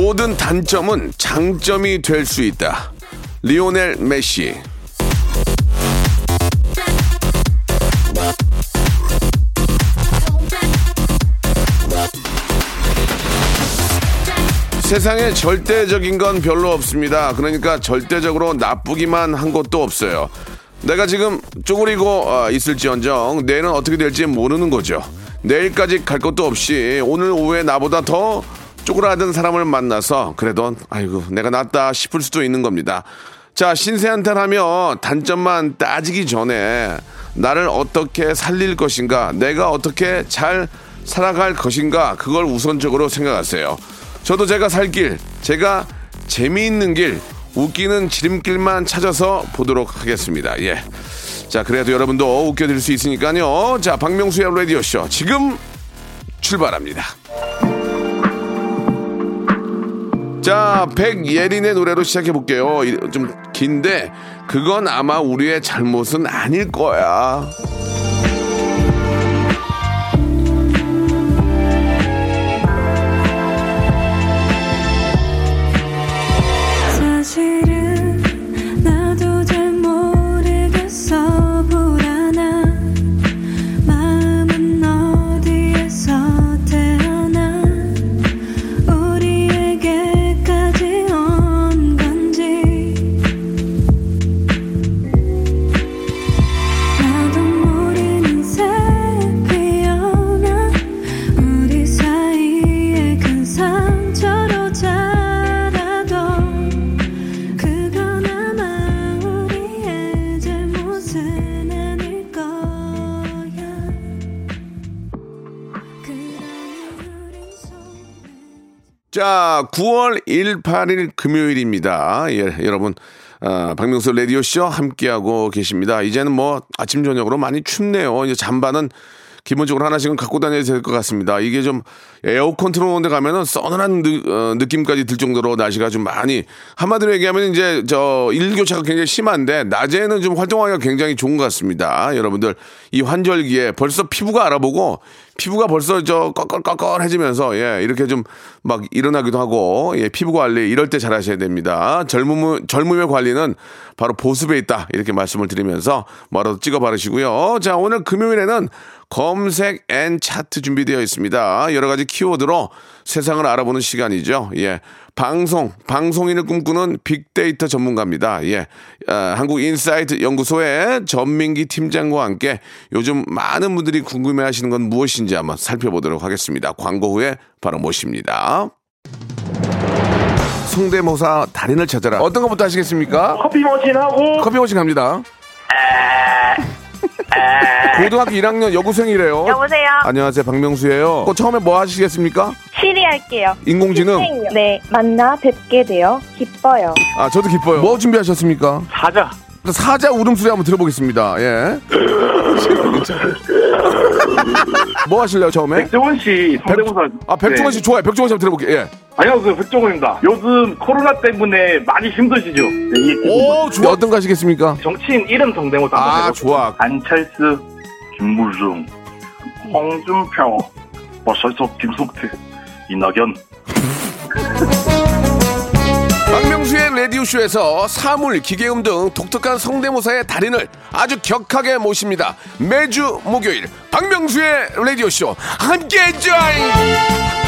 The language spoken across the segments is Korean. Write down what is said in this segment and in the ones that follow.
모든 단점은 장점이 될 수 있다 리오넬 메시 세상에 절대적인 건 별로 없습니다. 그러니까 절대적으로 나쁘기만 한 것도 없어요. 내가 지금 쪼그리고 어, 있을지언정 내일은 어떻게 될지 모르는 거죠. 내일까지 갈 것도 없이 오늘 오후에 나보다 더 쪼그라든 사람을 만나서 그래도 아이고 내가 낫다 싶을 수도 있는 겁니다. 자 신세 한탄하며 단점만 따지기 전에 나를 어떻게 살릴 것인가 내가 어떻게 잘 살아갈 것인가 그걸 우선적으로 생각하세요. 저도 제가 살 길, 제가 재미있는 길, 웃기는 지름길만 찾아서 보도록 하겠습니다. 예. 자, 그래도 여러분도 웃겨드릴 수 있으니까요. 자, 박명수의 라디오쇼 지금 출발합니다. 자, 백예린의 노래로 시작해 볼게요. 좀 긴데, 그건 아마 우리의 잘못은 아닐 거야. 자, 9월 1, 8일 금요일입니다. 예, 여러분. 아, 박명수 라디오쇼 함께하고 계십니다. 이제는 뭐 아침, 저녁으로 많이 춥네요. 이제 잠바는 기본적으로 하나씩은 갖고 다녀야 될 것 같습니다. 이게 좀 에어컨 틀어놓은 데 가면은 서늘한 느, 어, 느낌까지 들 정도로 날씨가 좀 많이 한마디로 얘기하면 이제 저 일교차가 굉장히 심한데 낮에는 좀 활동하기가 굉장히 좋은 것 같습니다. 여러분들 이 환절기에 벌써 피부가 알아보고 피부가 벌써 저 꺼끌꺼끌해지면서 예 이렇게 좀 막 일어나기도 하고 예 피부 관리 이럴 때 잘하셔야 됩니다. 젊음 젊음의 관리는 바로 보습에 있다 이렇게 말씀을 드리면서 뭐라도 찍어 바르시고요. 자 오늘 금요일에는 검색 and 차트 준비되어 있습니다. 여러 가지 키워드로 세상을 알아보는 시간이죠. 예. 방송, 방송인을 꿈꾸는 빅데이터 전문가입니다. 예. 아, 한국 인사이트 연구소의 전민기 팀장과 함께 요즘 많은 분들이 궁금해 하시는 건 무엇인지 한번 살펴보도록 하겠습니다. 광고 후에 바로 모십니다. 성대모사 달인을 찾아라. 어떤 것부터 하시겠습니까? 커피 머신하고 커피 머신 갑니다. 고등학교 1학년 여고생이래요. 여보세요? 안녕하세요, 박명수예요. 그 처음에 뭐 하시겠습니까? 시리 할게요. 인공지능? 네, 만나 뵙게 되어 기뻐요. 아, 저도 기뻐요. 뭐 준비하셨습니까? 사자 사자 울음소리 한번 들어보겠습니다. 예. 뭐 하실래요, 처음에? 백종원 씨 아, 백종원 씨 네. 좋아요. 백종원 씨 한번 들어볼게요. 예. 안녕하세요 백종원입니다 요즘 코로나 때문에 많이 힘드시죠 네, 이 오, 좋아. 어떤 거 하시겠습니까? 정치인 이름 성대모사 한번 아, 해볼게요. 좋아. 안철수 김무중 홍준표 버설석 김성태 이낙연 박명수의 라디오쇼에서 사물, 기계음 등 독특한 성대모사의 달인을 아주 격하게 모십니다. 매주 목요일 박명수의 라디오쇼 함께 join!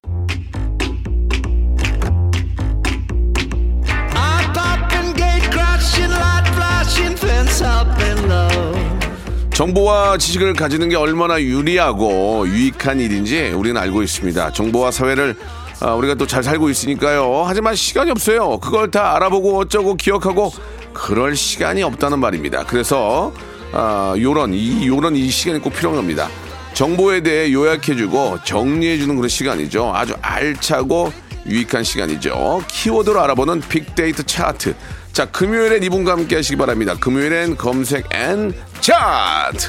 정보와 지식을 가지는 게 얼마나 유리하고 유익한 일인지 우리는 알고 있습니다. 정보와 사회를 아, 우리가 또 잘 살고 있으니까요. 하지만 시간이 없어요. 그걸 다 알아보고 어쩌고 기억하고 그럴 시간이 없다는 말입니다. 그래서 아, 요런 이 요런 이 시간이 꼭 필요한 겁니다. 정보에 대해 요약해주고 정리해주는 그런 시간이죠. 아주 알차고 유익한 시간이죠. 키워드로 알아보는 빅데이터 차트. 자, 금요일엔 이분과 함께 하시기 바랍니다. 금요일엔 검색 and 차트.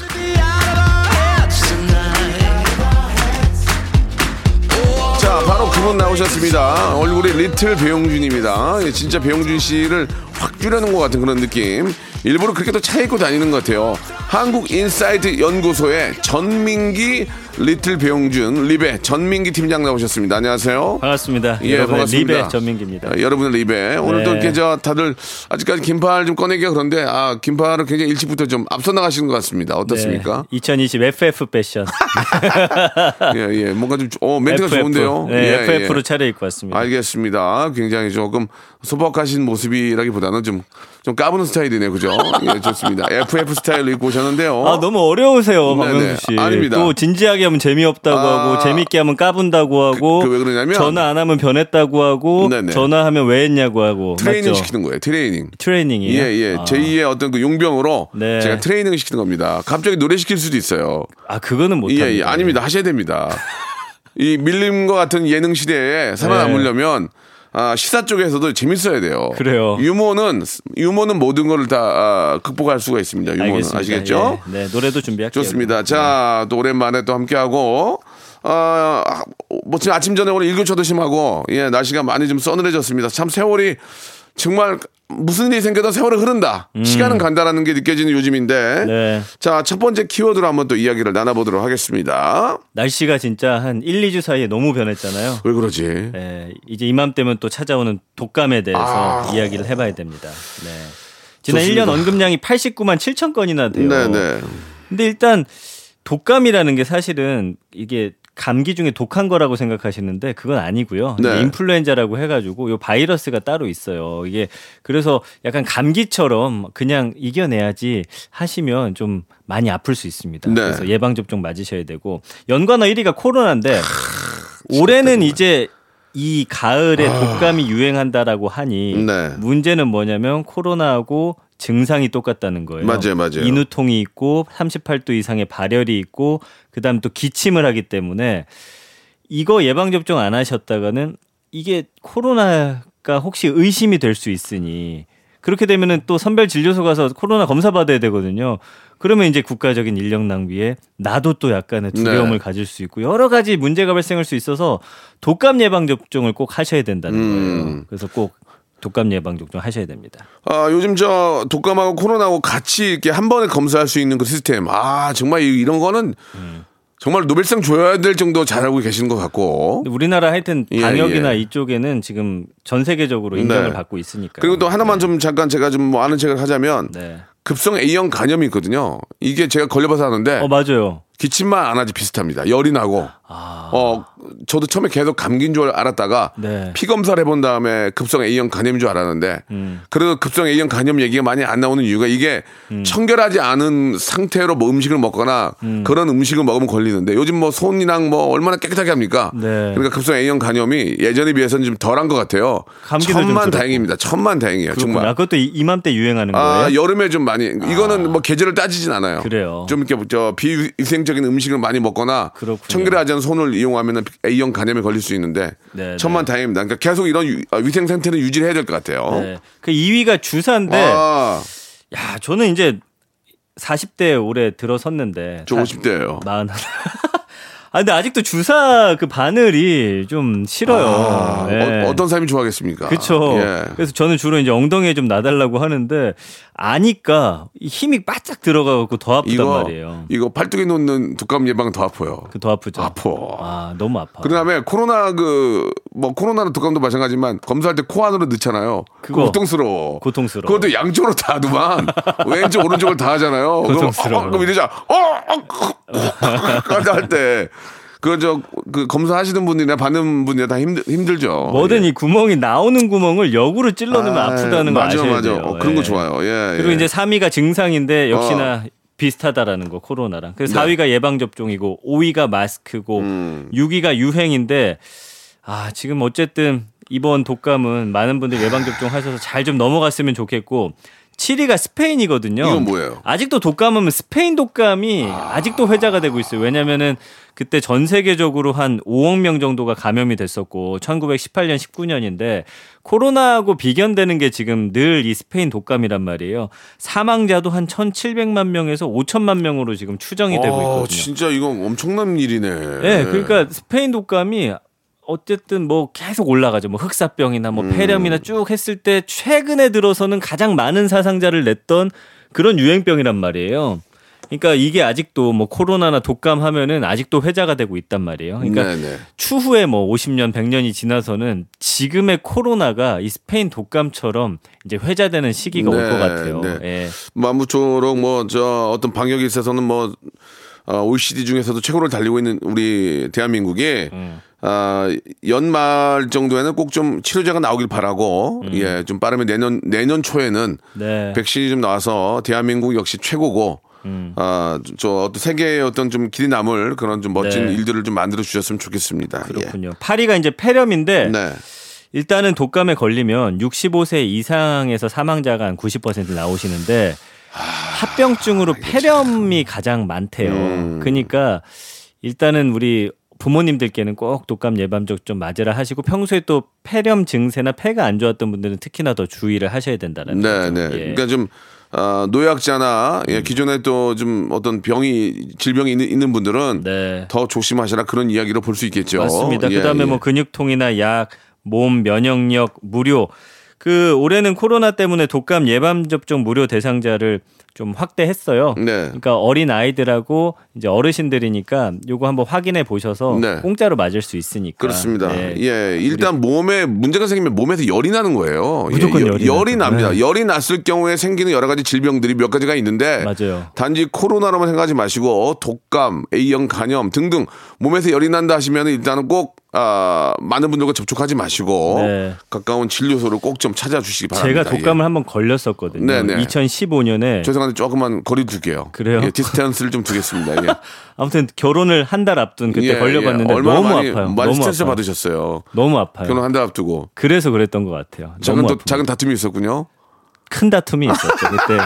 자, 바로 그분 나오셨습니다. 얼굴이 little 배용준입니다. 예, 진짜 배용준 씨를 확 줄여놓은 것 같은 그런 느낌. 일부러 그렇게 또 차려입고 다니는 것 같아요. 한국 인사이트 연구소의 전민기 little 배용준 리베 전민기 팀장 나오셨습니다. 안녕하세요. 반갑습니다. 예, 반갑습니다. 리베 전민기입니다. 아, 여러분의 리베. 오늘도 네. 이렇게 저 다들 아직까지 긴팔 좀 꺼내기가 그런데 아, 긴팔을 굉장히 일찍부터 좀 앞서 나가시는 것 같습니다. 어떻습니까? 네, 2020 FF 패션. 예, 예. 뭔가 좀, 어, 멘트가 FF. 좋은데요. 네, 예, FF로 예. 차려입고 왔습니다. 알겠습니다. 굉장히 조금 소박하신 모습이라기보다는 좀, 좀 까부는 스타일이네요. 그죠? 예, 좋습니다. FF 스타일로 입고 오셨는데요. 아, 너무 어려우세요, 네네. 박명수 씨. 아닙니다. 또 진지하게 하면 재미없다고 아. 하고, 재밌게 하면 까분다고 하고, 그왜 그러냐면 전화 안 하면 변했다고 하고, 네네. 전화하면 왜 했냐고 하고. 트레이닝 맞죠? 시키는 거예요. 트레이닝. 트레이닝이요? 예, 예. 아. 제2의 어떤 그 용병으로 네. 제가 트레이닝을 시키는 겁니다. 갑자기 노래 시킬 수도 있어요. 아, 그거는 못합니다. 예, 예. 아닙니다. 하셔야 됩니다. 이 밀림 과 같은 예능 시대에 살아남으려면 아, 시사 쪽에서도 재밌어야 돼요. 그래요. 유머는 유머는 모든 걸다 아, 극복할 수가 있습니다. 유머는 알겠습니다. 아시겠죠? 예. 네, 노래도 준비할게요. 좋습니다. 자, 또 오랜만에 또 함께하고, 어, 뭐 지금 아침 저녁 오늘 일교차도 심하고, 예, 날씨가 많이 좀 서늘해졌습니다. 참 세월이 정말 무슨 일이 생겨도 세월은 흐른다. 시간은 간다라는 게 느껴지는 요즘인데. 음. 네. 자, 첫 번째 키워드로 한번 또 이야기를 나눠보도록 하겠습니다. 날씨가 진짜 한 1, 2주 사이에 너무 변했잖아요. 왜 그러지? 네, 이제 이맘때면 또 찾아오는 독감에 대해서 아. 이야기를 해봐야 됩니다. 네. 지난 좋습니다. 1년 언급량이 89만 7천 건이나 돼요. 네네. 근데 일단 독감이라는 게 사실은 이게 감기 중에 독한 거라고 생각하시는데 그건 아니고요. 네. 인플루엔자라고 해가지고 요 바이러스가 따로 있어요. 이게 그래서 약간 감기처럼 그냥 이겨내야지 하시면 좀 많이 아플 수 있습니다. 네. 그래서 예방 접종 맞으셔야 되고 연관어 1위가 코로나인데 올해는 이제 이 가을에 독감이 유행한다라고 하니 아. 네. 문제는 뭐냐면 코로나하고 증상이 똑같다는 거예요. 맞아요, 맞아요. 인후통이 있고 38도 이상의 발열이 있고 그다음 또 기침을 하기 때문에 이거 예방 접종 안 하셨다가는 이게 코로나가 혹시 의심이 될 수 있으니 그렇게 되면은 또 선별 진료소 가서 코로나 검사 받아야 되거든요. 그러면 이제 국가적인 인력 낭비에 나도 또 약간의 두려움을 네. 가질 수 있고 여러 가지 문제가 발생할 수 있어서 독감 예방 접종을 꼭 하셔야 된다는 음. 거예요. 그래서 꼭 독감 예방 접종 하셔야 됩니다. 아, 요즘 저 독감하고 코로나하고 같이 이렇게 한 번에 검사할 수 있는 그 시스템. 아, 정말 이- 이런 거는 정말 노벨상 줘야 될 정도 잘하고 계시는 것 같고. 우리나라 하여튼 예, 방역이나 예. 이쪽에는 지금 전 세계적으로 인정을 네. 받고 있으니까. 그리고 또 하나만 좀 잠깐 제가 좀 뭐 아는 책을 하자면 네. 급성 A형 간염이 있거든요. 이게 제가 걸려봐서 하는데 어 맞아요. 기침만 안 하지 비슷합니다. 열이 나고. 아. 어, 저도 처음에 계속 감기인 줄 알았다가 네. 피 검사를 해본 다음에 급성 A형 간염인 줄 알았는데 음. 그래도 급성 A형 간염 얘기가 많이 안 나오는 이유가 이게 청결하지 않은 상태로 뭐 음식을 먹거나 그런 음식을 먹으면 걸리는데 요즘 뭐 손이랑 뭐 얼마나 깨끗하게 합니까? 네. 그러니까 급성 A형 간염이 예전에 비해서는 좀 덜한 것 같아요. 천만. 다행입니다. 천만 다행이에요. 그렇군요. 정말. 아, 그것도 이- 이맘때 유행하는 아, 거예요? 여름에 좀 많이 이거는 뭐 계절을 따지진 않아요. 그래요. 좀 이렇게 저 비위생 적인 음식을 많이 먹거나 그렇군요. 청결하지 않은 손을 이용하면 A형 간염에 걸릴 수 있는데 네, 천만 다행입니다. 그러니까 계속 이런 유- 아, 위생 상태는 유지를 해야 될 것 같아요. 네. 그 2위가 주사인데 아, 야, 저는 이제 40대 올해 들어섰는데 저 50대예요. 마흔 하나. 아 근데 아직도 주사 그 바늘이 좀 싫어요. 아, 예. 어, 떤 사람이 좋아하겠습니까? 그렇죠. 예. 그래서 저는 주로 이제 엉덩이에 좀 놔달라고 하는데 아니까 이 힘이 바짝 들어가고 더 아프단 이거 말이에요. 이거 팔뚝에 놓는 독감 예방 더 아파요. 그 더 아프죠. 아파. 아 너무 아파. 그다음에 코로나 그 뭐 코로나는 독감도 마찬가지지만 검사할 때 코 안으로 넣잖아요. 그거. 고통스러워. 고통스러워. 그것도 양쪽으로 다 하더만 왼쪽 오른쪽을 다 하잖아요. 그럼 고통스러워. 어, 그럼 이러자 어할때 그저 그 검사하시는 분이나 받는 분이나 다 힘들 힘들죠. 뭐든 예. 이 구멍이 나오는 구멍을 역으로 찔러넣으면 아, 아, 프다는 거 맞아, 아셔야 맞아. 돼요. 어, 그런 거 예. 좋아요. 예. 그리고 예. 이제 3위가 증상인데 역시나 비슷하다라는 거 코로나랑. 그래서 네. 4위가 예방 접종이고 5위가 마스크고 음. 6위가 유행인데 아 지금 어쨌든 이번 독감은 많은 분들 예방 접종 하셔서 잘 좀 넘어갔으면 좋겠고 7위가 스페인이거든요. 이건 뭐예요? 아직도 독감은 스페인 독감이 아... 직도 회자가 되고 있어요. 왜냐면은 그때 전 세계적으로 한 5억 명 정도가 감염이 됐었고 1918년 19년인데 코로나하고 비견되는 게 지금 늘 이 스페인 독감이란 말이에요. 사망자도 한 1,700만 명에서 5천만 명으로 지금 추정이 되고 아, 있거든요. 진짜 이건 엄청난 일이네. 네, 그러니까 스페인 독감이 어쨌든 뭐 계속 올라가죠. 뭐 흑사병이나 뭐 음. 폐렴이나 쭉 했을 때 최근에 들어서는 가장 많은 사상자를 냈던 그런 유행병이란 말이에요. 그러니까 이게 아직도 뭐 코로나나 독감 하면은 아직도 회자가 되고 있단 말이에요. 그러니까 네네. 추후에 뭐 50년, 100년이 지나서는 지금의 코로나가 이 스페인 독감처럼 이제 회자되는 시기가 올 네, 것 같아요. 네. 예. 아무쪼록 뭐 저 어떤 방역에 있어서는 뭐 어, OECD 중에서도 최고를 달리고 있는 우리 대한민국이 음. 아, 연말 정도에는 꼭 좀 치료제가 나오길 바라고 예, 좀 빠르면 내년 내년 초에는 음. 네. 백신이 좀 나와서 대한민국 역시 최고고 음. 아, 저 어떤 세계의 어떤 좀 길이 남을 그런 좀 멋진 네. 일들을 좀 만들어 주셨으면 좋겠습니다. 예. 그렇군요. 8위가 이제 폐렴인데 네. 일단은 독감에 걸리면 65세 이상에서 사망자가 한 90% 나오시는데 합병증으로 폐렴이 가장 많대요. 음. 그러니까 일단은 우리 부모님들께는 꼭 독감 예방적 좀 맞으라 하시고 평소에 또 폐렴 증세나 폐가 안 좋았던 분들은 특히나 더 주의를 하셔야 된다는 네, 거죠. 네. 예. 그러니까 좀 어, 노약자나 예, 기존에 또 좀 어떤 병이 질병이 있는, 있는 분들은 네. 더 조심하시라 그런 이야기로 볼 수 있겠죠. 맞습니다. 예, 그다음에 예. 뭐 근육통이나 약, 몸 면역력 무료. 그 올해는 코로나 때문에 독감 예방 접종 무료 대상자를 좀 확대했어요. 네. 그러니까 어린 아이들하고 이제 어르신들이니까 요거 한번 확인해 보셔서 네. 공짜로 맞을 수 있으니까. 그렇습니다. 네. 예, 일단 몸에 문제가 생기면 몸에서 열이 나는 거예요. 무조건 예, 열이 나죠. 납니다. 네. 열이 났을 경우에 생기는 여러 가지 질병들이 몇 가지가 있는데 맞아요. 단지 코로나로만 생각하지 마시고 독감, A형 간염 등등 몸에서 열이 난다 하시면 일단은 꼭 아, 많은 분들과 접촉하지 마시고 네. 가까운 진료소를 꼭 좀 찾아주시기 바랍니다. 제가 독감을 한번 걸렸었거든요. 네, 네. 2015년에 예. 죄송 한데 조금만 거리 둘게요. 그래요? 예, distance를 좀 두겠습니다. 예. 아무튼 결혼을 한 달 앞둔 그때 예, 걸려봤는데 예. 얼마나 너무 많이, 아파요. 많이 너무 스트레스 아파요. 받으셨어요. 너무 아파요. 결혼 한 달 앞두고 그래서 그랬던 것 같아요. 작은 너무 또. 작은 다툼이 있었군요. 큰 다툼이 있었죠. 그때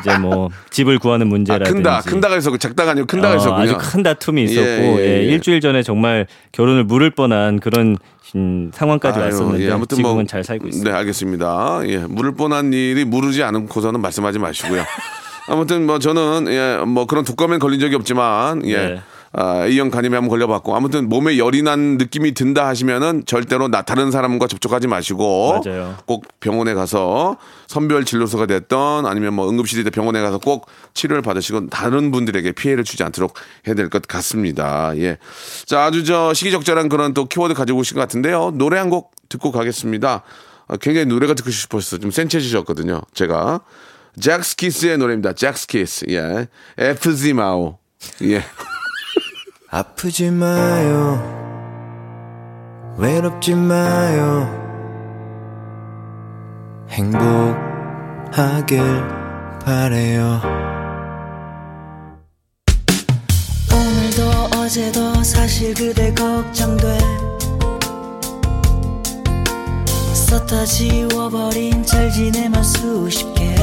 이제 뭐 집을 구하는 아, 문제라든지 큰다, 큰다가 있었고 작다가 아니고 큰다가 어, 있었군요. 아주 큰 다툼이 있었고 예, 예, 예, 예. 일주일 전에 정말 결혼을 물을 뻔한 그런 음, 상황까지 아유, 왔었는데 예, 아무튼 지금은 뭐, 잘 살고 있어요. 네, 알겠습니다. 예, 물을 뻔한 일이 무르지 않고서는 말씀하지 마시고요. 아무튼 뭐 저는 예, 뭐 그런 독감에 걸린 적이 없지만 예. 네. 아, A형 간염에 한번 걸려봤고 아무튼 몸에 열이 난 느낌이 든다 하시면은 절대로 나 다른 사람과 접촉하지 마시고 맞아요. 꼭 병원에 가서 선별 진료소가 됐던 아니면 뭐 응급실이 돼 병원에 가서 꼭 치료를 받으시고 다른 분들에게 피해를 주지 않도록 해야 될 것 같습니다. 예. 자, 아주 저 시기적절한 그런 또 키워드 가지고 오신 것 같은데요. 노래 한 곡 듣고 가겠습니다. 아, 굉장히 노래가 듣고 싶었어요. 좀 센치해지셨거든요. 제가. 잭스키스의 노래입니다. 잭스키스. 예. FZ 마오. 예. 아프지 마요. 외롭지 마요. 행복하길 바래요. 오늘도 어제도 사실 그대 걱정돼 썼다 지워버린 잘 지내만 수십 개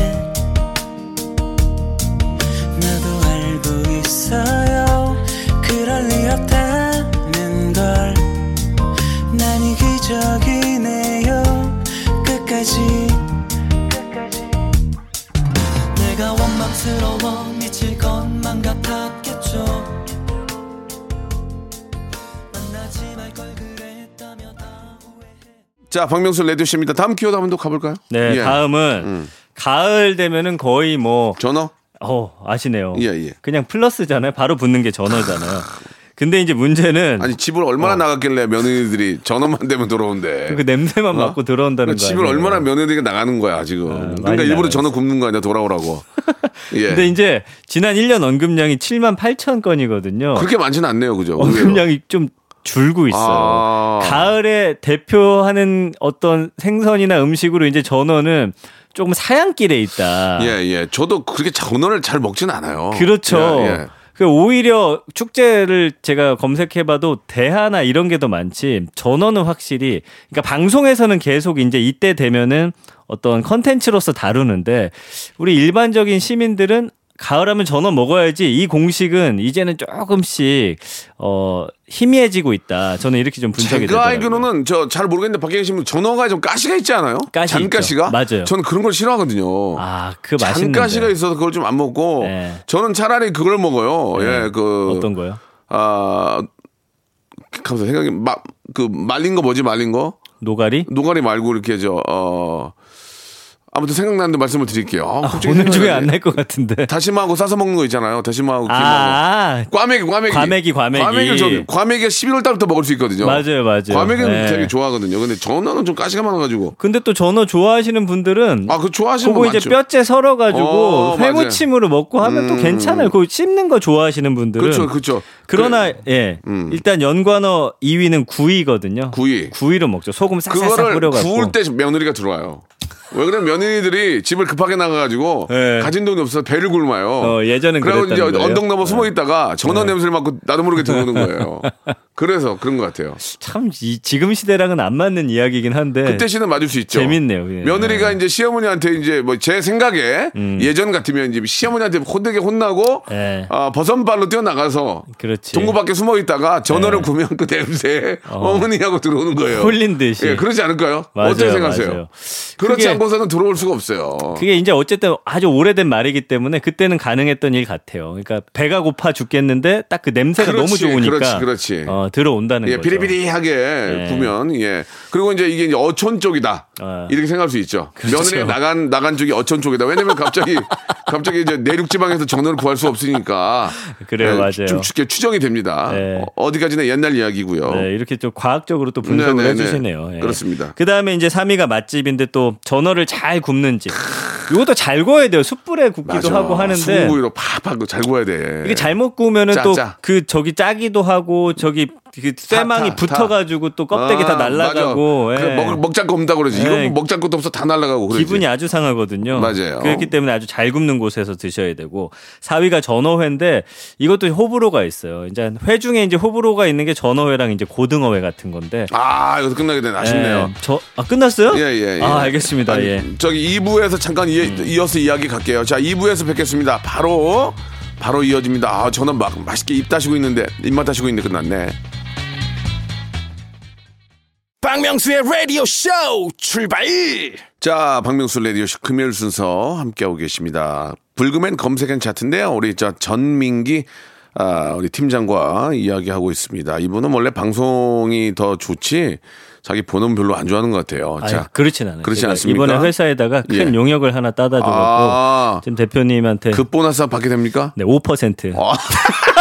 자, 박명수 레디오씨입니다. 다음 키워드 한번 더 가볼까요? 네, 예. 다음은 음. 가을 되면은 거의 뭐 전어? 어, 아시네요. 예, 예. 그냥 플러스잖아요. 바로 붙는 게 전어잖아요. 근데 이제 문제는 아니, 집을 얼마나 나갔길래 며느리들이 전어만 되면 들어온대. 그 냄새만 어? 맡고 들어온다는 거 집을 아니에요? 얼마나 며느리가 나가는 거야, 지금. 그러니까 많이 일부러. 전어 굽는 거 아니야, 돌아오라고. 예. 근데 이제 지난 1년 언급량이 7만 8천 건이거든요. 그렇게 많지는 않네요, 그죠? 언급량이 좀 줄고 있어요. 아. 가을에 대표하는 어떤 생선이나 음식으로 이제 전어는 조금 사양길에 있다. 예, 예. 저도 그렇게 전어를 잘 먹진 않아요. 그렇죠. 예, 예. 그 오히려 축제를 제가 검색해봐도 대하나 이런 게 더 많지 전어는 확실히 그러니까 방송에서는 계속 이제 이때 되면은 어떤 컨텐츠로서 다루는데 우리 일반적인 시민들은 가을하면 전어 먹어야지 이 공식은 이제는 조금씩 어 희미해지고 있다. 저는 이렇게 좀 분석이 제가 되더라고요. 알기로는 저 잘 모르겠는데 밖에 계신 분 전어가 좀 가시가 있지 않아요? 가시 잔가시가? 맞아요. 저는 그런 걸 싫어하거든요. 아, 그 맛있는데. 잔가시가 있어서 그걸 좀 안 먹고 네. 저는 차라리 그걸 먹어요. 네. 예, 그 어떤 거요? 아, 가면서 생각이 막 그 말린 거 뭐지 말린 거? 노가리? 노가리 말고 이렇게 저 어. 아무튼 생각나는 데 말씀을 드릴게요. 아, 갑자기 오늘 중에. 안 날 것 같은데. 다시마하고 싸서 먹는 거 있잖아요. 다시마하고 김하고. 아, 꽈배기. 과메기, 과메기. 과메기를 저, 과메기가 11월 달부터 먹을 수 있거든요. 맞아요, 맞아요. 과메기는 네. 되게 좋아하거든요. 근데 전어는 좀 가시가 많아가지고. 근데 또 전어 좋아하시는 분들은 아, 그 좋아하시는 분 이제. 뼈째 썰어가지고 어. 회무침으로 먹고 하면 또 음. 괜찮아요. 그거 씹는 거 좋아하시는 분들은. 그렇죠, 그렇죠. 그러나 예 음. 일단 연관어 2위는 구이거든요. 구이. 구이로 먹죠. 소금 그거를 뿌려갖고. 구울 때 며느리가 들어와요. 왜 그러면 며느리들이 집을 급하게 나가가지고 네. 가진 돈이 없어서 배를 굶어요. 어, 예전엔 그래고 이제 거예요. 언덕 넘어 숨어 있다가 전어 네. 냄새를 맡고 나도 모르게 들어오는 거예요. 그래서 그런 것 같아요. 참 이, 지금 시대랑은 안 맞는 이야기긴 한데 그때 시는 맞을 수 있죠. 재밌네요. 예. 며느리가 이제 시어머니한테 이제 뭐 제 생각에 음. 예전 같으면 이제 시어머니한테 혼되게 혼나고 예. 아, 버선발로 뛰어나가서 그렇지. 동구 밖에 숨어 있다가 전어를 네. 구면 그 냄새에 어. 어. 머니하고 들어오는 거예요. 홀린 듯이. 예, 그러지 않을까요? 맞아요, 어떻게 생각하세요? 맞아요. 그렇지 그 게- 않고서는 들어올 수가 없어요. 그게 이제 어쨌든 아주 오래된 말이기 때문에 그때는 가능했던 일 같아요. 그러니까 배가 고파 죽겠는데 딱 그 냄새가 그렇지, 너무 좋으니까 그렇지, 그렇지. 어, 들어온다는 예, 거죠. 비리비리하게 네. 구면 예. 그리고 이제 이게 이제 어촌 쪽이다. 아. 이렇게 생각할 수 있죠. 그렇죠. 며느리 나간 나간 쪽이 어촌 쪽이다. 왜냐면 갑자기 갑자기 이제 내륙 지방에서 전어를 구할 수 없으니까 그래요, 예, 맞아요. 좀 쉽게 추정이 됩니다. 네. 어, 어디까지나 옛날 이야기고요. 네, 이렇게 좀 과학적으로 또 분석을 네, 네, 네. 해주시네요. 예. 그렇습니다. 그 다음에 이제 3위가 맛집인데 또 전어를 잘 굽는 집. 이것도 잘 구워야 돼요. 숯불에 굽기도 맞아. 하고 하는데 수구이로 팍팍 잘 구워야 돼. 이게 잘못 구우면은 짜, 또 짜. 그 저기 짜기도 하고 저기 그 쇠망이 타, 타. 붙어가지고 또 껍데기 다 아, 날라가고 맞아. 예. 그 먹, 먹잘 거 없다고 그러지. 예. 이건 먹잘 것도 없어 다 날라가고 그러지. 기분이 아주 상하거든요. 맞아요. 그렇기 때문에 아주 잘 굽는 곳에서 드셔야 되고 4위가 전어회인데 이것도 호불호가 있어요. 이제 회 중에 이제 호불호가 있는 게 전어회랑 이제 고등어회 같은 건데. 아, 이거 끝나게 되네. 아쉽네요. 예, 저 아, 끝났어요? 예, 예, 예. 아, 알겠습니다. 아니, 예. 음. 저기 2부에서 잠깐 이, 이어서 이야기 갈게요. 자, 2부에서 뵙겠습니다. 바로 바로 이어집니다. 아, 저는 막 맛있게 입 다시고 있는데 입맛 다시고 있는데 끝났네. 박명수의 라디오 쇼 출발! 자, 박명수 라디오 쇼 금요일 순서 함께하고 계십니다. 불금엔 검색엔 차트인데요. 우리 저 전민기 아, 우리 팀장과 이야기하고 있습니다. 이분은 원래 방송이 더 좋지 자기 본은 별로 안 좋아하는 것 같아요. 아유, 자, 그렇진 않아요. 그렇지 않습니까? 이번에 회사에다가 큰 예. 용역을 하나 따다 줘갖고 아. 지금 대표님한테 그 보너스 받게 됩니까? 네, 5%. 아.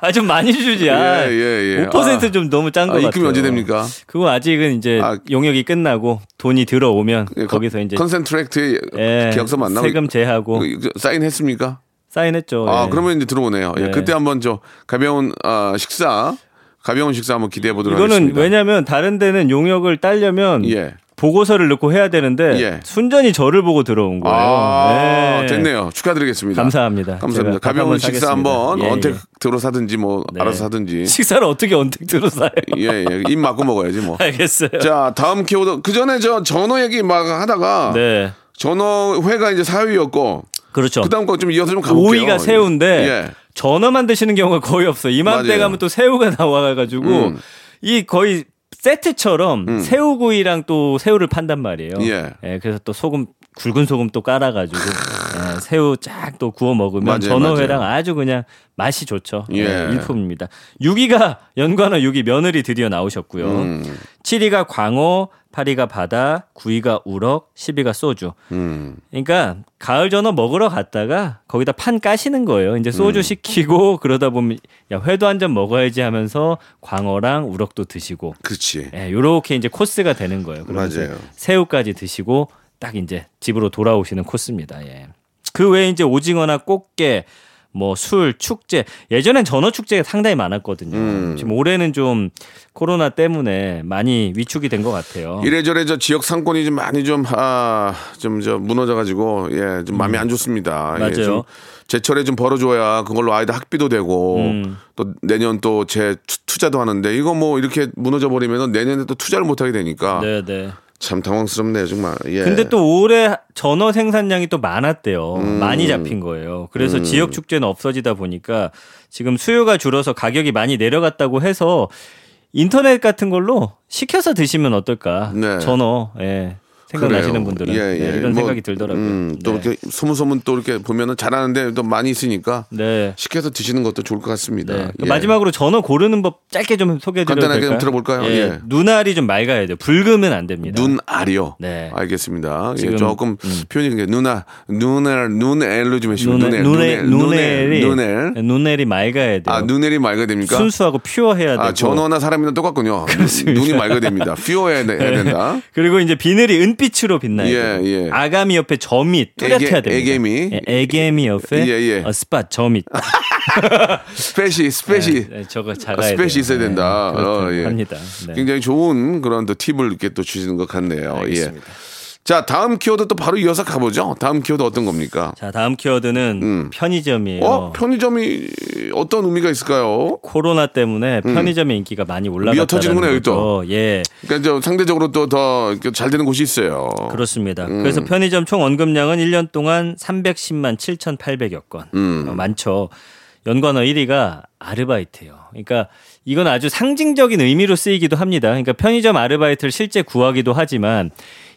아, 좀 많이 주지. 아, 예, 예, 예. 5%좀 너무 짠것 아, 같아요. 입금이 언제 됩니까? 그거 아직은 이제 아. 용역이 끝나고 돈이 들어오면 예, 거기서 이제 컨센트랙트 예, 계약서 만나고 세금 제하고 그, 그, 사인했습니까? 사인했죠. 아, 예. 그러면 이제 들어오네요. 예, 네. 그때 한번 저 가벼운 아, 식사, 가벼운 식사 한번 기대해 보도록 이거는 하겠습니다. 왜냐면 다른 데는 용역을 따려면 예. 보고서를 넣고 해야 되는데 예. 순전히 저를 보고 들어온 거예요. 아, 예. 됐네요. 축하드리겠습니다. 감사합니다. 감사합니다. 가벼운 식사 사겠습니다. 한번 예, 예. 언택트로 사든지 뭐 네. 알아서 사든지. 식사를 어떻게 언택 들어사요? 예, 예. 입 맞고 먹어야지 뭐. 알겠어요. 자, 다음 키워드. 그 전에 저 전어 얘기 막 하다가 네. 전어 회가 이제 4위였고 그렇죠. 그다음 거 좀 이어서 좀 가볼게요. 5위가 새우인데 예. 전어만 드시는 경우가 거의 없어요. 이맘때 맞아요. 가면 또 새우가 나와가지고 음. 이 거의 세트처럼 새우구이랑 또 새우를 판단 말이에요. 예. 그래서 또 소금 굵은 소금 또 깔아가지고 예, 새우 쫙 또 구워 먹으면 맞아요, 전어회랑 아주 그냥 맛이 좋죠. 예. 예, 일품입니다. 6위가 연관어 6위 며느리 드디어 나오셨고요. 음. 7위가 광어, 8위가 바다, 9위가 우럭, 10위가 소주. 음. 그러니까 가을 전어 먹으러 갔다가 거기다 판 까시는 거예요. 이제 소주 음. 시키고 그러다 보면 야 회도 한 잔 먹어야지 하면서 광어랑 우럭도 드시고 그렇지. 예, 요렇게 이제 코스가 되는 거예요. 그러면서 맞아요. 새우까지 드시고 딱 이제 집으로 돌아오시는 코스입니다. 예. 그 외에 이제 오징어나 꽃게 뭐 술, 축제. 예전엔 전어 축제가 상당히 많았거든요. 음. 지금 올해는 좀 코로나 때문에 많이 위축이 된 것 같아요. 이래저래 저 지역 상권이 좀 많이 좀, 아, 좀, 저, 무너져 가지고, 예, 좀 마음이 안 좋습니다. 예, 음. 맞아요. 좀 제철에 좀 벌어줘야 그걸로 아이들 학비도 되고, 음. 또 내년 또 제 투자도 하는데, 이거 뭐 이렇게 무너져 버리면 내년에 또 투자를 못 하게 되니까. 네, 네. 참 당황스럽네요, 정말. 예. 근데 또 올해 전어 생산량이 또 많았대요. 음. 많이 잡힌 거예요. 그래서 지역 축제는 없어지다 보니까 지금 수요가 줄어서 가격이 많이 내려갔다고 해서 인터넷 같은 걸로 시켜서 드시면 어떨까? 네. 전어. 예. 생각나시는. 분들은 예, 예. 네, 이런 뭐, 생각이 들더라고요. 음, 또 네. 이렇게 소문소문 또 이렇게 보면은 잘하는데 또 많이 있으니까 네. 시켜서 드시는 것도 좋을 것 같습니다. 네. 예. 마지막으로 전어 고르는 법 짧게 좀 소개해 드려도 간단하게? 좀 들어볼까요? 예. 눈알이 좀 맑아야 돼요. 붉으면 안 됩니다. 눈알이요. 네. 알겠습니다. 예, 지금, 조금 음. 표현이 그게 누나 눈알 눈엘로 좀 해주시면 눈에 눈엘 눈엘이 눈엘 눈엘이 맑아야 돼요. 아 눈엘이 맑아야 됩니까? 순수하고 퓨어해야 되고. 아 전어나 사람이랑 똑같군요. 눈이 맑아야 됩니다. 퓨어해야 해야 된다. 그리고 이제 비늘이 은 빛으로 빛나야 예. 예. 아가미 옆에 점이 뚜렷해야 됩니다. 애개미. 예, 애개미 옆에 예, 예. 어, 스팟 점이. 스페시 스페시 네, 네, 저거 작아야 스페시 돼요. 있어야 된다. 네, 어, 예. 합니다. 네. 굉장히 좋은 그런 또 팁을 이렇게 또 주시는 것 같네요. 알겠습니다. 예. 자 다음 키워드 또 바로 이어서 가보죠. 다음 키워드 어떤 겁니까? 자 다음 키워드는 음. 편의점이에요. 어 편의점이 어떤 의미가 있을까요? 코로나 때문에 편의점의 인기가 많이 미어 올라갔다는 터지는구나, 여기 또. 예, 그러니까 저 상대적으로 또 더 잘 되는 곳이 있어요. 그렇습니다. 음. 그래서 편의점 총 언급량은 1년 동안 310만 7,800여 건. 음. 어, 많죠. 연관어 1위가 아르바이트예요. 그러니까 이건 아주 상징적인 의미로 쓰이기도 합니다. 그러니까 편의점 아르바이트를 실제 구하기도 하지만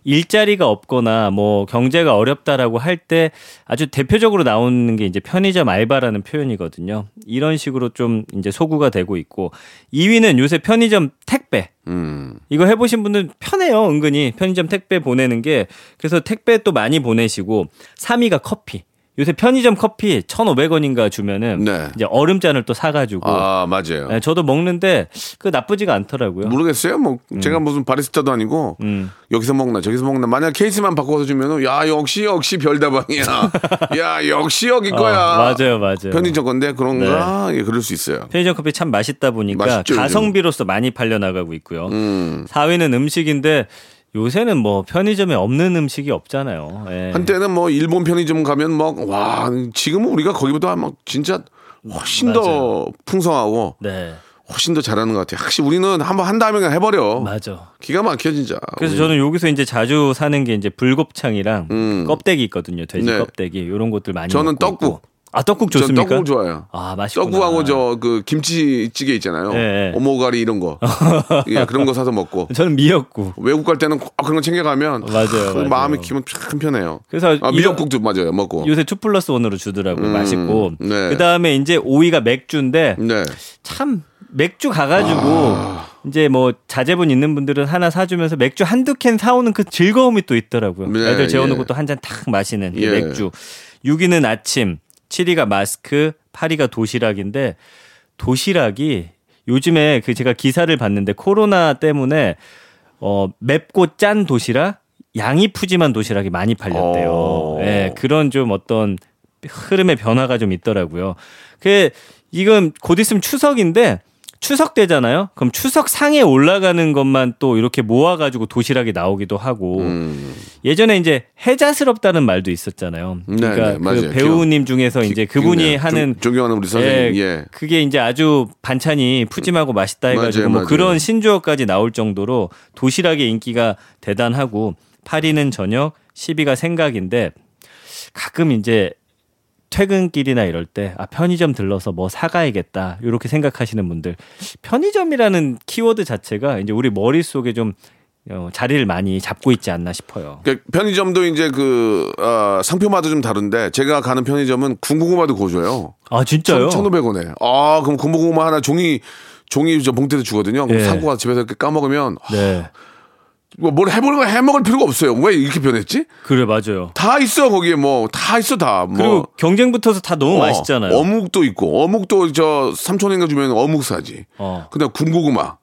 일자리가 없거나 뭐 경제가 어렵다라고 할 때 아주 대표적으로 나오는 게 이제 편의점 알바라는 표현이거든요. 이런 식으로 좀 이제 소구가 되고 있고 2위는 요새 편의점 택배. 음. 이거 해보신 분들 편해요, 은근히. 편의점 택배 보내는 게. 그래서 택배 또 많이 보내시고, 3위가 커피. 요새 편의점 커피 1,500원인가 주면은 네. 이제 얼음잔을 또 사가지고. 아 맞아요. 네, 저도 먹는데 그 나쁘지가 않더라고요. 모르겠어요. 뭐 제가 무슨 바리스타도 아니고 음. 여기서 먹나 저기서 먹나 만약 케이스만 바꿔서 주면은 야 역시 역시 별다방이야. 야 역시 여기 거야. 아, 맞아요, 맞아요. 편의점 건데 그런가? 예, 그럴 수 있어요. 편의점 커피 참 맛있다 보니까 맛있죠. 가성비로서 많이 팔려 나가고 있고요. 음. 4위는 음식인데 요새는 뭐 편의점에 없는 음식이 없잖아요. 예. 한때는 뭐 일본 편의점 가면 뭐와 지금은 우리가 거기보다 막 진짜 훨씬 더 맞아요. 풍성하고 네, 훨씬 더 잘하는 것 같아요. 확실히 우리는 한번 한 다 음에 그냥 해버려. 맞아. 기가 막혀 진짜. 그래서 우리. 저는 여기서 이제 자주 사는 게 이제 불곱창이랑 음. 껍데기 있거든요. 돼지 네. 껍데기 이런 것들 많이 저는 떡국. 있고. 아 떡국 전 좋습니까? 떡국 좋아요. 아 맛있구나. 떡국하고 저 그 김치찌개 있잖아요. 네. 오모가리 이런 거. 예, 그런 거 사서 먹고. 저는 미역국. 외국 갈 때는 꼭 그런 거 챙겨가면 맞아요, 아, 맞아요. 마음이 기분 참 편해요. 그래서 아, 이런- 미역국도 맞아요. 먹고. 요새 2 플러스 1으로 주더라고요. 음, 맛있고. 네. 그 다음에 이제 5위가 맥주인데 네. 참 맥주 가가지고 아. 이제 뭐 자제분 있는 분들은 하나 사주면서 맥주 한두 캔 사오는 그 즐거움이 또 있더라고요. 네, 애들 재워놓고 예. 또한 잔 탁 마시는 이 예. 맥주. 6위는 아침, 7위가 마스크, 8위가 도시락인데 도시락이 요즘에 그 제가 기사를 봤는데 코로나 때문에 어 맵고 짠 도시락, 양이 푸짐한 도시락이 많이 팔렸대요. 어. 예, 그런 좀 어떤 흐름의 변화가 좀 있더라고요. 그 이건 곧 있으면 추석인데 추석 때잖아요. 그럼 추석 상에 올라가는 것만 또 이렇게 모아가지고 도시락이 나오기도 하고 음. 예전에 이제 해자스럽다는 말도 있었잖아요. 네, 그러니까 네, 맞아요. 그 배우님 중에서 이제 그분이 네, 하는 존- 존경하는 우리 선생님. 예. 그게 이제 아주 반찬이 푸짐하고 맛있다 해가지고 맞아요, 뭐 맞아요. 그런 신조어까지 나올 정도로 도시락의 인기가 대단하고 8위는 저녁, 10위가 생각인데 가끔 이제 퇴근길이나 이럴 때 아 편의점 들러서 뭐 사가야겠다 이렇게 생각하시는 분들 편의점이라는 키워드 자체가 이제 우리 머릿속에 좀 어, 자리를 많이 잡고 있지 않나 싶어요. 그러니까 편의점도 이제 그 어, 상표마다 좀 다른데 제가 가는 편의점은 군고구마도 구워줘요. 아 진짜요? 1,500원에. 아, 그럼 군고구마 하나 종이 종이 저 봉투에서 주거든요. 그럼 예. 사고 가서 집에서 이렇게 까먹으면 네, 뭐 뭘 해보는 거 해먹을 필요가 없어요. 왜 이렇게 변했지? 그래 맞아요. 다 있어 거기에 뭐 다 있어 다. 뭐. 그리고 경쟁 붙어서 다 너무 어, 맛있잖아요. 어묵도 있고 어묵도 저 삼촌인가 주면 어묵 사지. 어. 그다음 군고구마.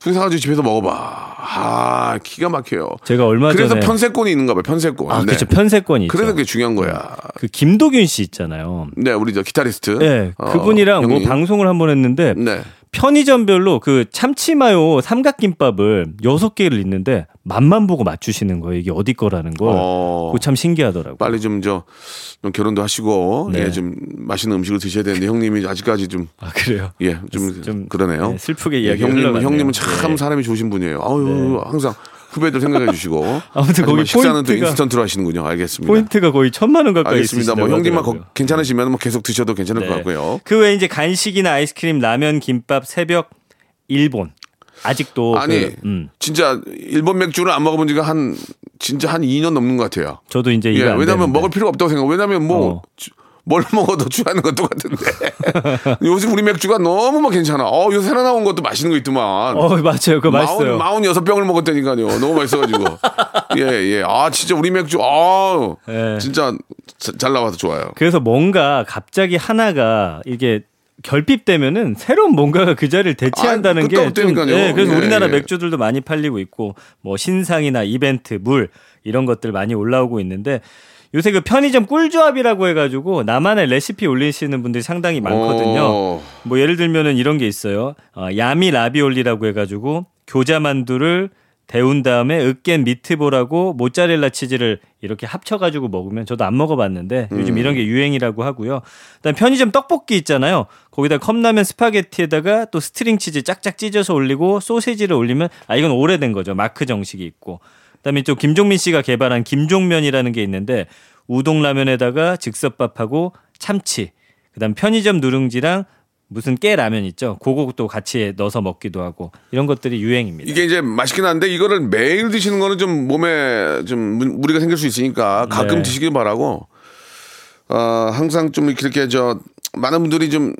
두개 사가지고 집에서 먹어봐. 아, 기가 막혀요. 제가 얼마 그래서 전에 편세권이 있는가 봐요. 편세권. 아, 네. 그렇죠. 편세권이 있죠. 그래서 그게 중요한 거야. 그 김도균 씨 있잖아요. 네, 우리 저 기타리스트. 네, 어, 그분이랑 뭐 형님. 방송을 한 번 했는데 네. 편의점별로 그 참치마요 삼각김밥을 여섯 개를 있는데 맛만 보고 맞추시는 거예요. 이게 어디 거라는 걸. 어. 참 신기하더라고요. 빨리 좀 저 좀 결혼도 하시고 네. 예, 좀 맛있는 음식을 드셔야 되는데 형님이 아직까지 좀 아 그래요. 예, 좀, 좀, 그러네요. 네, 슬프게 예, 이야기 형님, 흘러갔네요. 형님은 참 네. 사람이 좋으신 분이에요. 아유, 항상 후배들 생각해 주시고. 아무튼 거기 식사는 또 인스턴트로 하시는군요. 알겠습니다. 포인트가 거의 천만 원 가까이 알겠습니다. 뭐 형님만 거-. 괜찮으시면 뭐 계속 드셔도 괜찮을 것 네. 같고요. 그 외에 이제 간식이나 아이스크림, 라면, 김밥, 새벽 일본 아직도 아니, 그, 음, 진짜 일본 맥주를 안 먹어본 지가 한 진짜 한 2년 넘는 것 같아요. 저도 이제 예, 왜냐면 되는데. 먹을 필요가 없다고 생각. 왜냐면 뭐 어. 주- 뭘 먹어도 취하는 건 똑같은데. 요즘 우리 맥주가 너무 막 괜찮아. 어, 요새 새로 나온 것도 맛있는 거 있더만. 어 맞아요, 그거 맛있어요. 마흔 여섯 병을 먹었다니까요. 너무 맛있어가지고. 예, 예. 아, 진짜 우리 맥주, 아 예. 진짜 자- 잘 나와서 좋아요. 그래서 뭔가 갑자기 하나가 이게 결핍되면은 새로운 뭔가가 그 자리를 대체한다는 아, 게 좀. 예, 그래서 예, 우리나라 예. 맥주들도 많이 팔리고 있고 뭐 신상이나 이벤트, 물 이런 것들 많이 올라오고 있는데 요새 그 편의점 꿀조합이라고 해가지고 나만의 레시피 올리시는 분들이 상당히 많거든요. 어, 뭐 예를 들면은 이런 게 있어요. 어, 야미 라비올리라고 해가지고 교자 만두를 데운 다음에 으깬 미트볼하고 모짜렐라 치즈를 이렇게 합쳐가지고 먹으면 저도 안 먹어봤는데 요즘 음. 이런 게 유행이라고 하고요. 그다음 편의점 떡볶이 있잖아요. 거기다 컵라면 스파게티에다가 또 string 치즈 짝짝 찢어서 올리고 소세지를 올리면 아 이건 오래된 거죠. 마크 정식이 있고. 그다음에 또 김종민 씨가 개발한 김종면이라는 게 있는데 우동 라면에다가 즉석밥하고 참치. 그다음 편의점 누룽지랑 무슨 깨 라면 있죠. 그것도 같이 넣어서 먹기도 하고 이런 것들이 유행입니다. 이게 이제 맛있긴 한데 이거를 매일 드시는 거는 좀 몸에 좀 무- 무리가 생길 수 있으니까 가끔 네. 드시길 바라고 어, 항상 좀 이렇게 저 많은 분들이 좀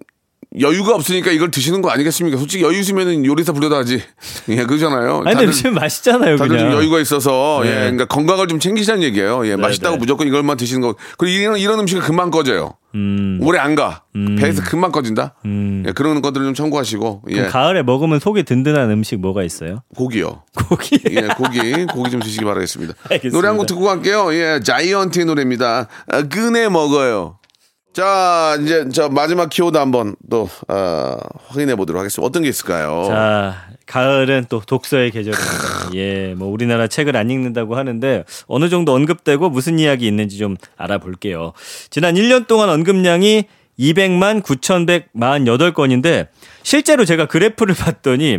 여유가 없으니까 이걸 드시는 거 아니겠습니까? 솔직히 여유 있으면 요리사 불러다 하지. 예, 그러잖아요. 아니 근데 요즘 맛있잖아요, 다들 좀 그냥. 여유가 있어서 네. 예, 그러니까 건강을 좀 챙기시자는 얘기예요. 예, 맛있다고 네. 무조건 이걸만 드시는 거. 그리고 이런 이런 음식은 금방 꺼져요. 음. 오래 안 가. 배에서 금방 꺼진다. 음. 예, 그런 것들을 좀 참고하시고 예, 가을에 먹으면 속이 든든한 음식 뭐가 있어요? 고기요. 고기. 예, 고기 고기 좀 드시기 바라겠습니다. 알겠습니다. 노래 한 곡 듣고 갈게요. 예, 자이언티의 노래입니다. 아, 끈에 먹어요. 자, 이제 저 마지막 키워드 한번 또 어, 확인해 보도록 하겠습니다. 어떤 게 있을까요? 자, 가을은 또 독서의 계절입니다. 예, 뭐 우리나라 책을 안 읽는다고 하는데 어느 정도 언급되고 무슨 이야기 있는지 좀 알아볼게요. 지난 1년 동안 언급량이 200만 9,148건인데 실제로 제가 그래프를 봤더니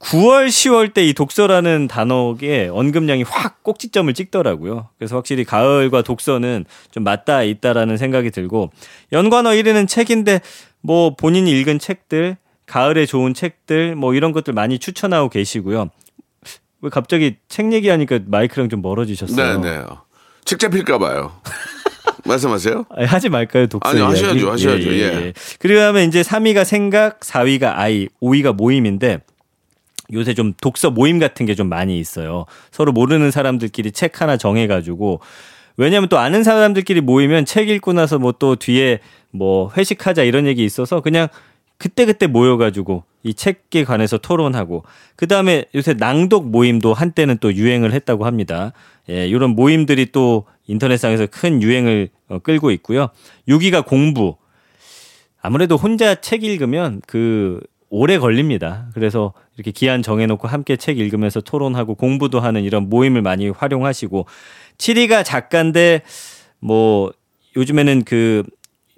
9월, 10월 때 이 독서라는 단어에 언급량이 확 꼭지점을 찍더라고요. 그래서 확실히 가을과 독서는 좀 맞닿아 있다라는 생각이 들고 연관어 1위는 책인데 뭐 본인이 읽은 책들, 가을에 좋은 책들 뭐 이런 것들 많이 추천하고 계시고요. 왜 갑자기 책 얘기하니까 마이크랑 좀 멀어지셨어요? 네, 네. 책 잡힐까 봐요. 말씀하세요. 아니, 하지 말까요 독서 아니, 이야기? 하셔야죠, 하셔야죠, 예. 그리고 하면 이제 3위가 생각, 4위가 아이, 5위가 모임인데 요새 좀 독서 모임 같은 게 좀 많이 있어요. 서로 모르는 사람들끼리 책 하나 정해가지고 왜냐하면 또 아는 사람들끼리 모이면 책 읽고 나서 뭐 또 뒤에 뭐 회식하자 이런 얘기 있어서 그냥 그때그때 모여가지고 이 책에 관해서 토론하고 그 다음에 요새 낭독 모임도 한때는 또 유행을 했다고 합니다. 예, 이런 모임들이 또 인터넷상에서 큰 유행을 어, 끌고 있고요. 6위가 공부. 아무래도 혼자 책 읽으면 그 오래 걸립니다. 그래서 이렇게 기한 정해놓고 함께 책 읽으면서 토론하고 공부도 하는 이런 모임을 많이 활용하시고 7위가 작가인데 뭐 요즘에는 그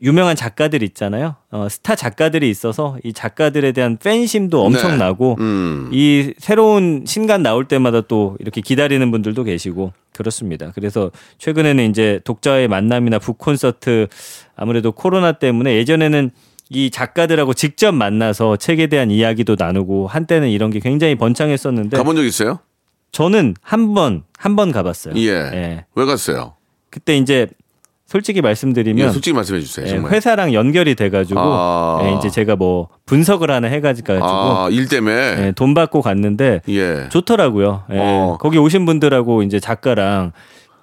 유명한 작가들 있잖아요. 어, 스타 작가들이 있어서 이 작가들에 대한 팬심도 엄청나고 음. 이 새로운 신간 나올 때마다 또 이렇게 기다리는 분들도 계시고 그렇습니다. 그래서 최근에는 이제 독자의 만남이나 북 콘서트 아무래도 코로나 때문에 예전에는 이 작가들하고 직접 만나서 책에 대한 이야기도 나누고 한때는 이런 게 굉장히 번창했었는데 가본 적 있어요? 저는 한 번 한 번 가봤어요. 예. 왜 갔어요? 그때 이제 솔직히 말씀드리면 예, 솔직히 말씀해 주세요. 예, 정말. 회사랑 연결이 돼가지고 아. 예, 이제 제가 뭐 분석을 하나 해가지고 아, 일 때문에. 예, 돈 받고 갔는데 예. 좋더라고요. 예, 어. 거기 오신 분들하고 이제 작가랑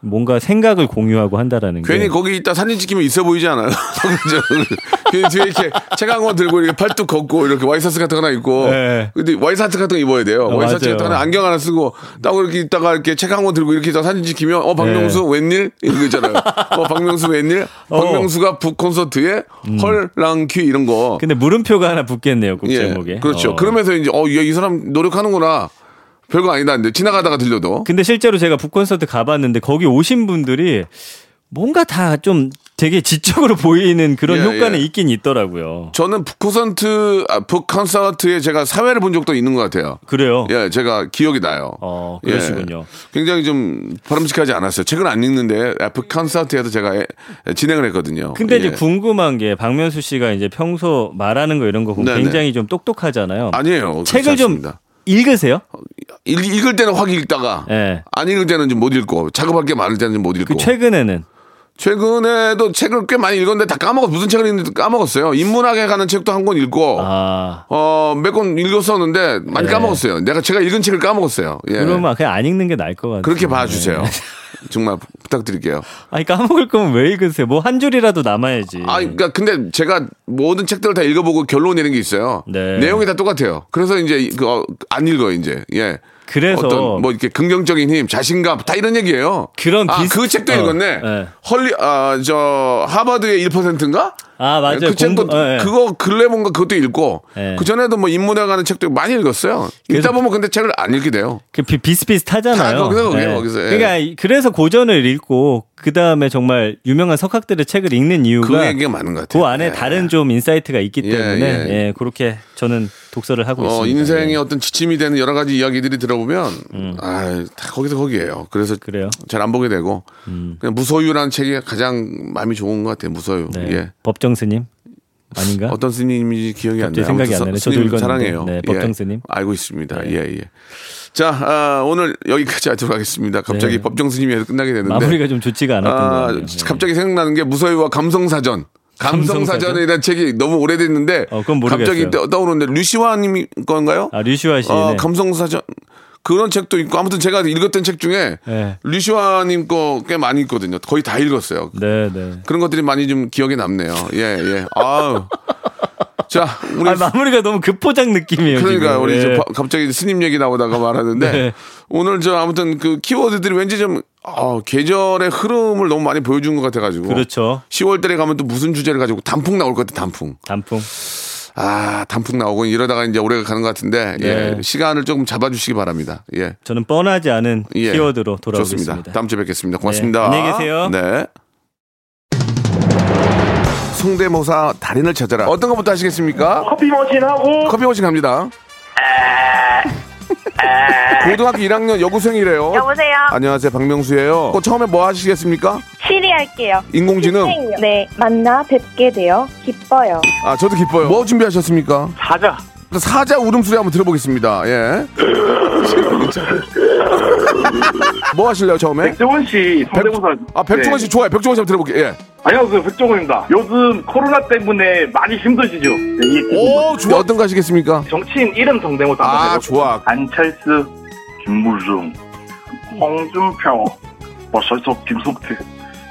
뭔가 생각을 공유하고 한다라는 게 괜히 거기 있다 사진 찍히면 있어 보이지 않아요? 괜히 뒤에 이렇게 책한권 들고 이렇게 팔뚝 걷고 이렇게 와이셔츠 같은 거 하나 입고 네. 근데 와이셔츠 같은 거 입어야 돼요. 어, 와이셔츠 맞아요. 같은 거 하나 안경 하나 쓰고 딱 이렇게 있다가 이렇게 책 한 권 들고 이렇게 다 사진 찍히면 어 박명수 네. 웬일 이거 있잖아요. 어 박명수 웬일? 어. 음. 박명수가 북 콘서트에 헐랑퀴 이런 거. 근데 물음표가 하나 붙겠네요 곡 예, 제목에. 그렇죠. 어. 그러면서 이제 어, 이 사람 노력하는구나. 별거 아니다. 근데 지나가다가 들려도. 근데 실제로 제가 북콘서트 가봤는데 거기 오신 분들이 뭔가 다 좀 되게 지적으로 보이는 그런 예, 효과는 예. 있긴 있더라고요. 저는 북콘서트, 아, 북콘서트에 제가 사회를 본 적도 있는 것 같아요. 그래요. 예, 제가 기억이 나요. 어, 그러시군요. 예, 굉장히 좀 바람직하지 않았어요. 책은 안 읽는데 북콘서트에도 제가 애- 진행을 했거든요. 근데 이제 예. 궁금한 게 박명수 씨가 이제 평소 말하는 거 이런 거 보면 네네. 굉장히 좀 똑똑하잖아요. 아니에요. 책을 좀. 읽으세요? 읽, 읽을 때는 확 읽다가 예. 안 읽을 때는 좀 못 읽고 작업할 게 많을 때는 좀 못 읽고 그 최근에는 최근에도 책을 꽤 많이 읽었는데 다 까먹었 무슨 책을 읽는지 까먹었어요. 인문학에 관한 책도 한 권 읽고 아 어, 몇 권 읽었었는데 많이 예. 까먹었어요. 내가 제가 읽은 책을 까먹었어요. 예. 그러면 그냥 안 읽는 게 나을 것 같아요. 그렇게 봐주세요. 네. 정말 부탁드릴게요. 아니 까먹을 거면 왜 읽으세요? 뭐 한 줄이라도 남아야지. 아, 그러니까 근데 제가 모든 책들을 다 읽어보고 결론 내는 게 있어요. 네. 내용이 다 똑같아요. 그래서 이제 그, 어, 안 읽어요 이제. 예. 그래서 어떤 뭐 이렇게 긍정적인 힘, 자신감 다 이런 얘기예요. 그런 아, 비슷- 그 책도 어, 읽었네. 네. 헐리 아 저 하버드의 1%인가? 아 맞아요. 그 책도 공부- 어, 예. 그거 근래 뭔가 그것도 읽고 예. 그 전에도 뭐 인문에 관한 책도 많이 읽었어요. 읽다 보면 근데 책을 안 읽게 돼요. 그 비- 비슷비슷하잖아요. 다 거기서 거기서, 예. 그러니까 이- 그래서 고전을 읽고 그 다음에 정말 유명한 석학들의 책을 읽는 이유가 그 얘기가 많은 것 같아요. 그 안에 예. 다른 좀 insight가 있기 예, 때문에 예. 예, 그렇게 저는 독서를 하고 어, 있습니다. 인생의 예. 어떤 지침이 되는 여러 가지 이야기들이 들어 보면 아, 다 거기서 거기에요. 그래서 음. 그래요. 잘 안 보게 되고 그냥 무소유라는 책이 가장 마음이 좋은 것 같아요. 무소유. 네. 예. 법정 스님 아닌가? 어떤 스님인지 기억이 안 나요. 생각이 안 나네. 스- 저도 읽었는데. 사랑해요. 네, 예. 법정 스님. 알고 있습니다. 네. 예, 예. 자, 아, 오늘 여기까지 하도록 하겠습니다. 갑자기 네. 법정 스님이 끝나게 되는데 마무리가 좀 좋지가 않았던 것 아, 같아요. 예. 갑자기 생각나는 게 무소유와 감성사전. 감성사전이라는 책이 너무 오래됐는데 어. 갑자기 떠- 떠오르는데 루시와님 건가요? 아 류시화 씨. 어, 네. 감성사전 그런 책도 있고 아무튼 제가 읽었던 책 중에 네. 류시와님 거 꽤 많이 있거든요. 거의 다 읽었어요. 네, 네. 그런 것들이 많이 좀 기억에 남네요. 예, 예. 아우. 자, 우리 아, 마무리가 너무 급포장 느낌이에요. 그러니까 지금. 우리 예. 저 바- 갑자기 스님 얘기 나오다가 말하는데 네. 오늘 저 아무튼 그 키워드들이 왠지 좀 어, 계절의 흐름을 너무 많이 보여준 것 같아가지고 그렇죠. 10월달에 가면 또 무슨 주제를 가지고 단풍 나올 것 같아 단풍. 단풍. 아 단풍 나오고 이러다가 이제 올해가 가는 것 같은데 예, 네. 시간을 조금 잡아주시기 바랍니다. 예. 저는 뻔하지 않은 예. 키워드로 돌아오겠습니다. 좋습니다. 다음 주에 뵙겠습니다. 고맙습니다. 네, 안녕히 계세요. 네. 성대모사 달인을 찾아라. 어떤 것부터 하시겠습니까? 커피 머신 하고 커피 머신 갑니다. 고등학교 1학년 여고생이래요. 여보세요? 안녕하세요, 박명수예요. 어, 처음에 뭐 하시겠습니까? 시리 할게요. 인공지능. 네, 만나 뵙게 되어 기뻐요. 아, 저도 기뻐요. 뭐 준비하셨습니까? 사자. 사자 울음소리 한번 들어보겠습니다. 예. 뭐 하실래요, 처음에? 백종원 씨 성대모사. 아, 백종원 씨 네. 좋아요. 백종원 씨 한번 들어볼게요. 예. 안녕하세요, 백종원입니다. 요즘 코로나 때문에 많이 힘드시죠? 네, 이 오, 좋아. 어떤 거 하시겠습니까? 정치인 이름 성대모사 아. 좋아. 안철수, 김무중, 홍준표, 버설석, 김성태,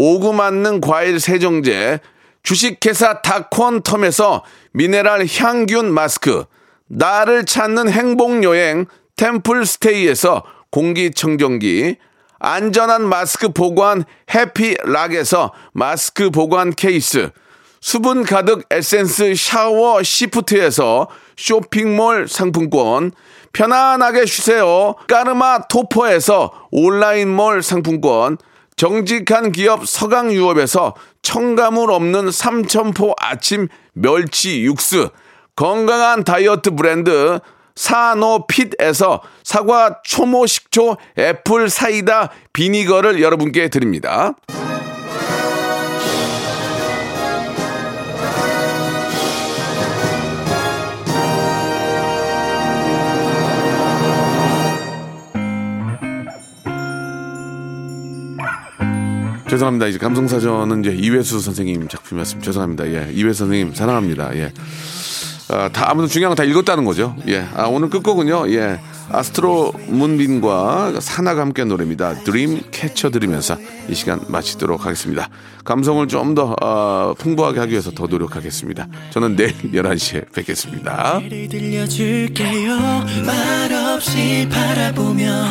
오구 맞는 과일 세정제 주식회사 다콘텀에서 미네랄 향균 마스크 나를 찾는 행복여행 템플스테이에서 공기청정기 안전한 마스크 보관 해피락에서 마스크 보관 케이스 수분 가득 에센스 샤워 시프트에서 쇼핑몰 상품권 편안하게 쉬세요. 까르마 토퍼에서 온라인몰 상품권 정직한 기업 서강유업에서 첨가물 없는 삼천포 아침 멸치 육수 건강한 다이어트 브랜드 사노핏에서 사과 초모 식초 애플 사이다 비니거를 여러분께 드립니다. 죄송합니다. 이제 감성사전은 이제 이회수 선생님 작품이었습니다. 죄송합니다. 예. 이회수 선생님 사랑합니다. 예. 아, 다 아무튼 중요한 건다 읽었다는 거죠. 예. 아, 오늘 끝곡은요. 예. 아스트로 문빈과 사나가 함께 한 노래입니다. 드림 캐쳐 들으면서 이 시간 마치도록 하겠습니다. 감성을 좀더 어, 풍부하게 하기 위해서 더 노력하겠습니다. 저는 내일 11시에 뵙겠습니다. 말없이 바라보며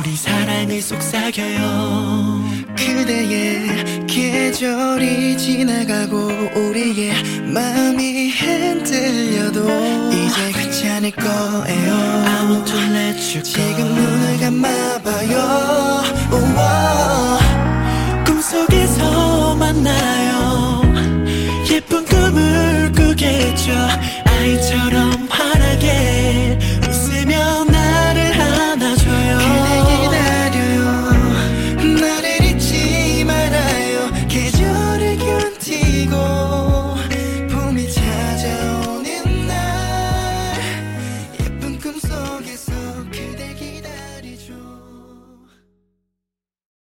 우리 사랑을 속삭여요 그대의 계절이 지나가고 우리의 마음이 흔들려도 이제 괜찮을 거예요. I want to let you go. 지금 눈을 감아봐요. 우와. 꿈속에서 만나요. 예쁜 꿈을 꾸겠죠. 아이처럼 환하게